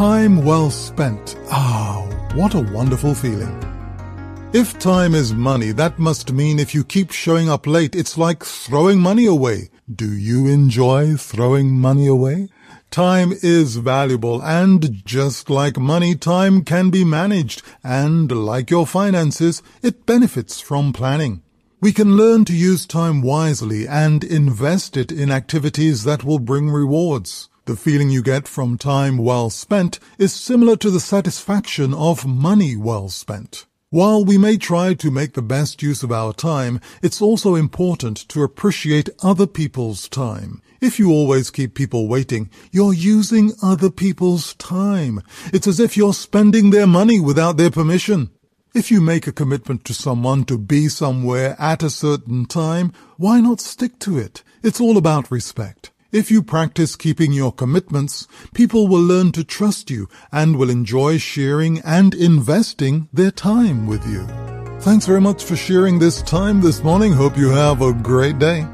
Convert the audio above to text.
Time well spent. Ah, what a wonderful feeling. If time is money, that must mean if you keep showing up late, it's like throwing money away. Do you enjoy throwing money away? Time is valuable and just like money, time can be managed and like your finances, it benefits from planning. We can learn to use time wisely and invest it in activities that will bring rewards. The feeling you get from time well spent is similar to the satisfaction of money well spent. While we may try to make the best use of our time, it's also important to appreciate other people's time. If you always keep people waiting, you're using other people's time. It's as if you're spending their money without their permission. If you make a commitment to someone to be somewhere at a certain time, why not stick to it? It's all about respect. If you practice keeping your commitments, people will learn to trust you and will enjoy sharing and investing their time with you. Thanks very much for sharing this time this morning. Hope you have a great day.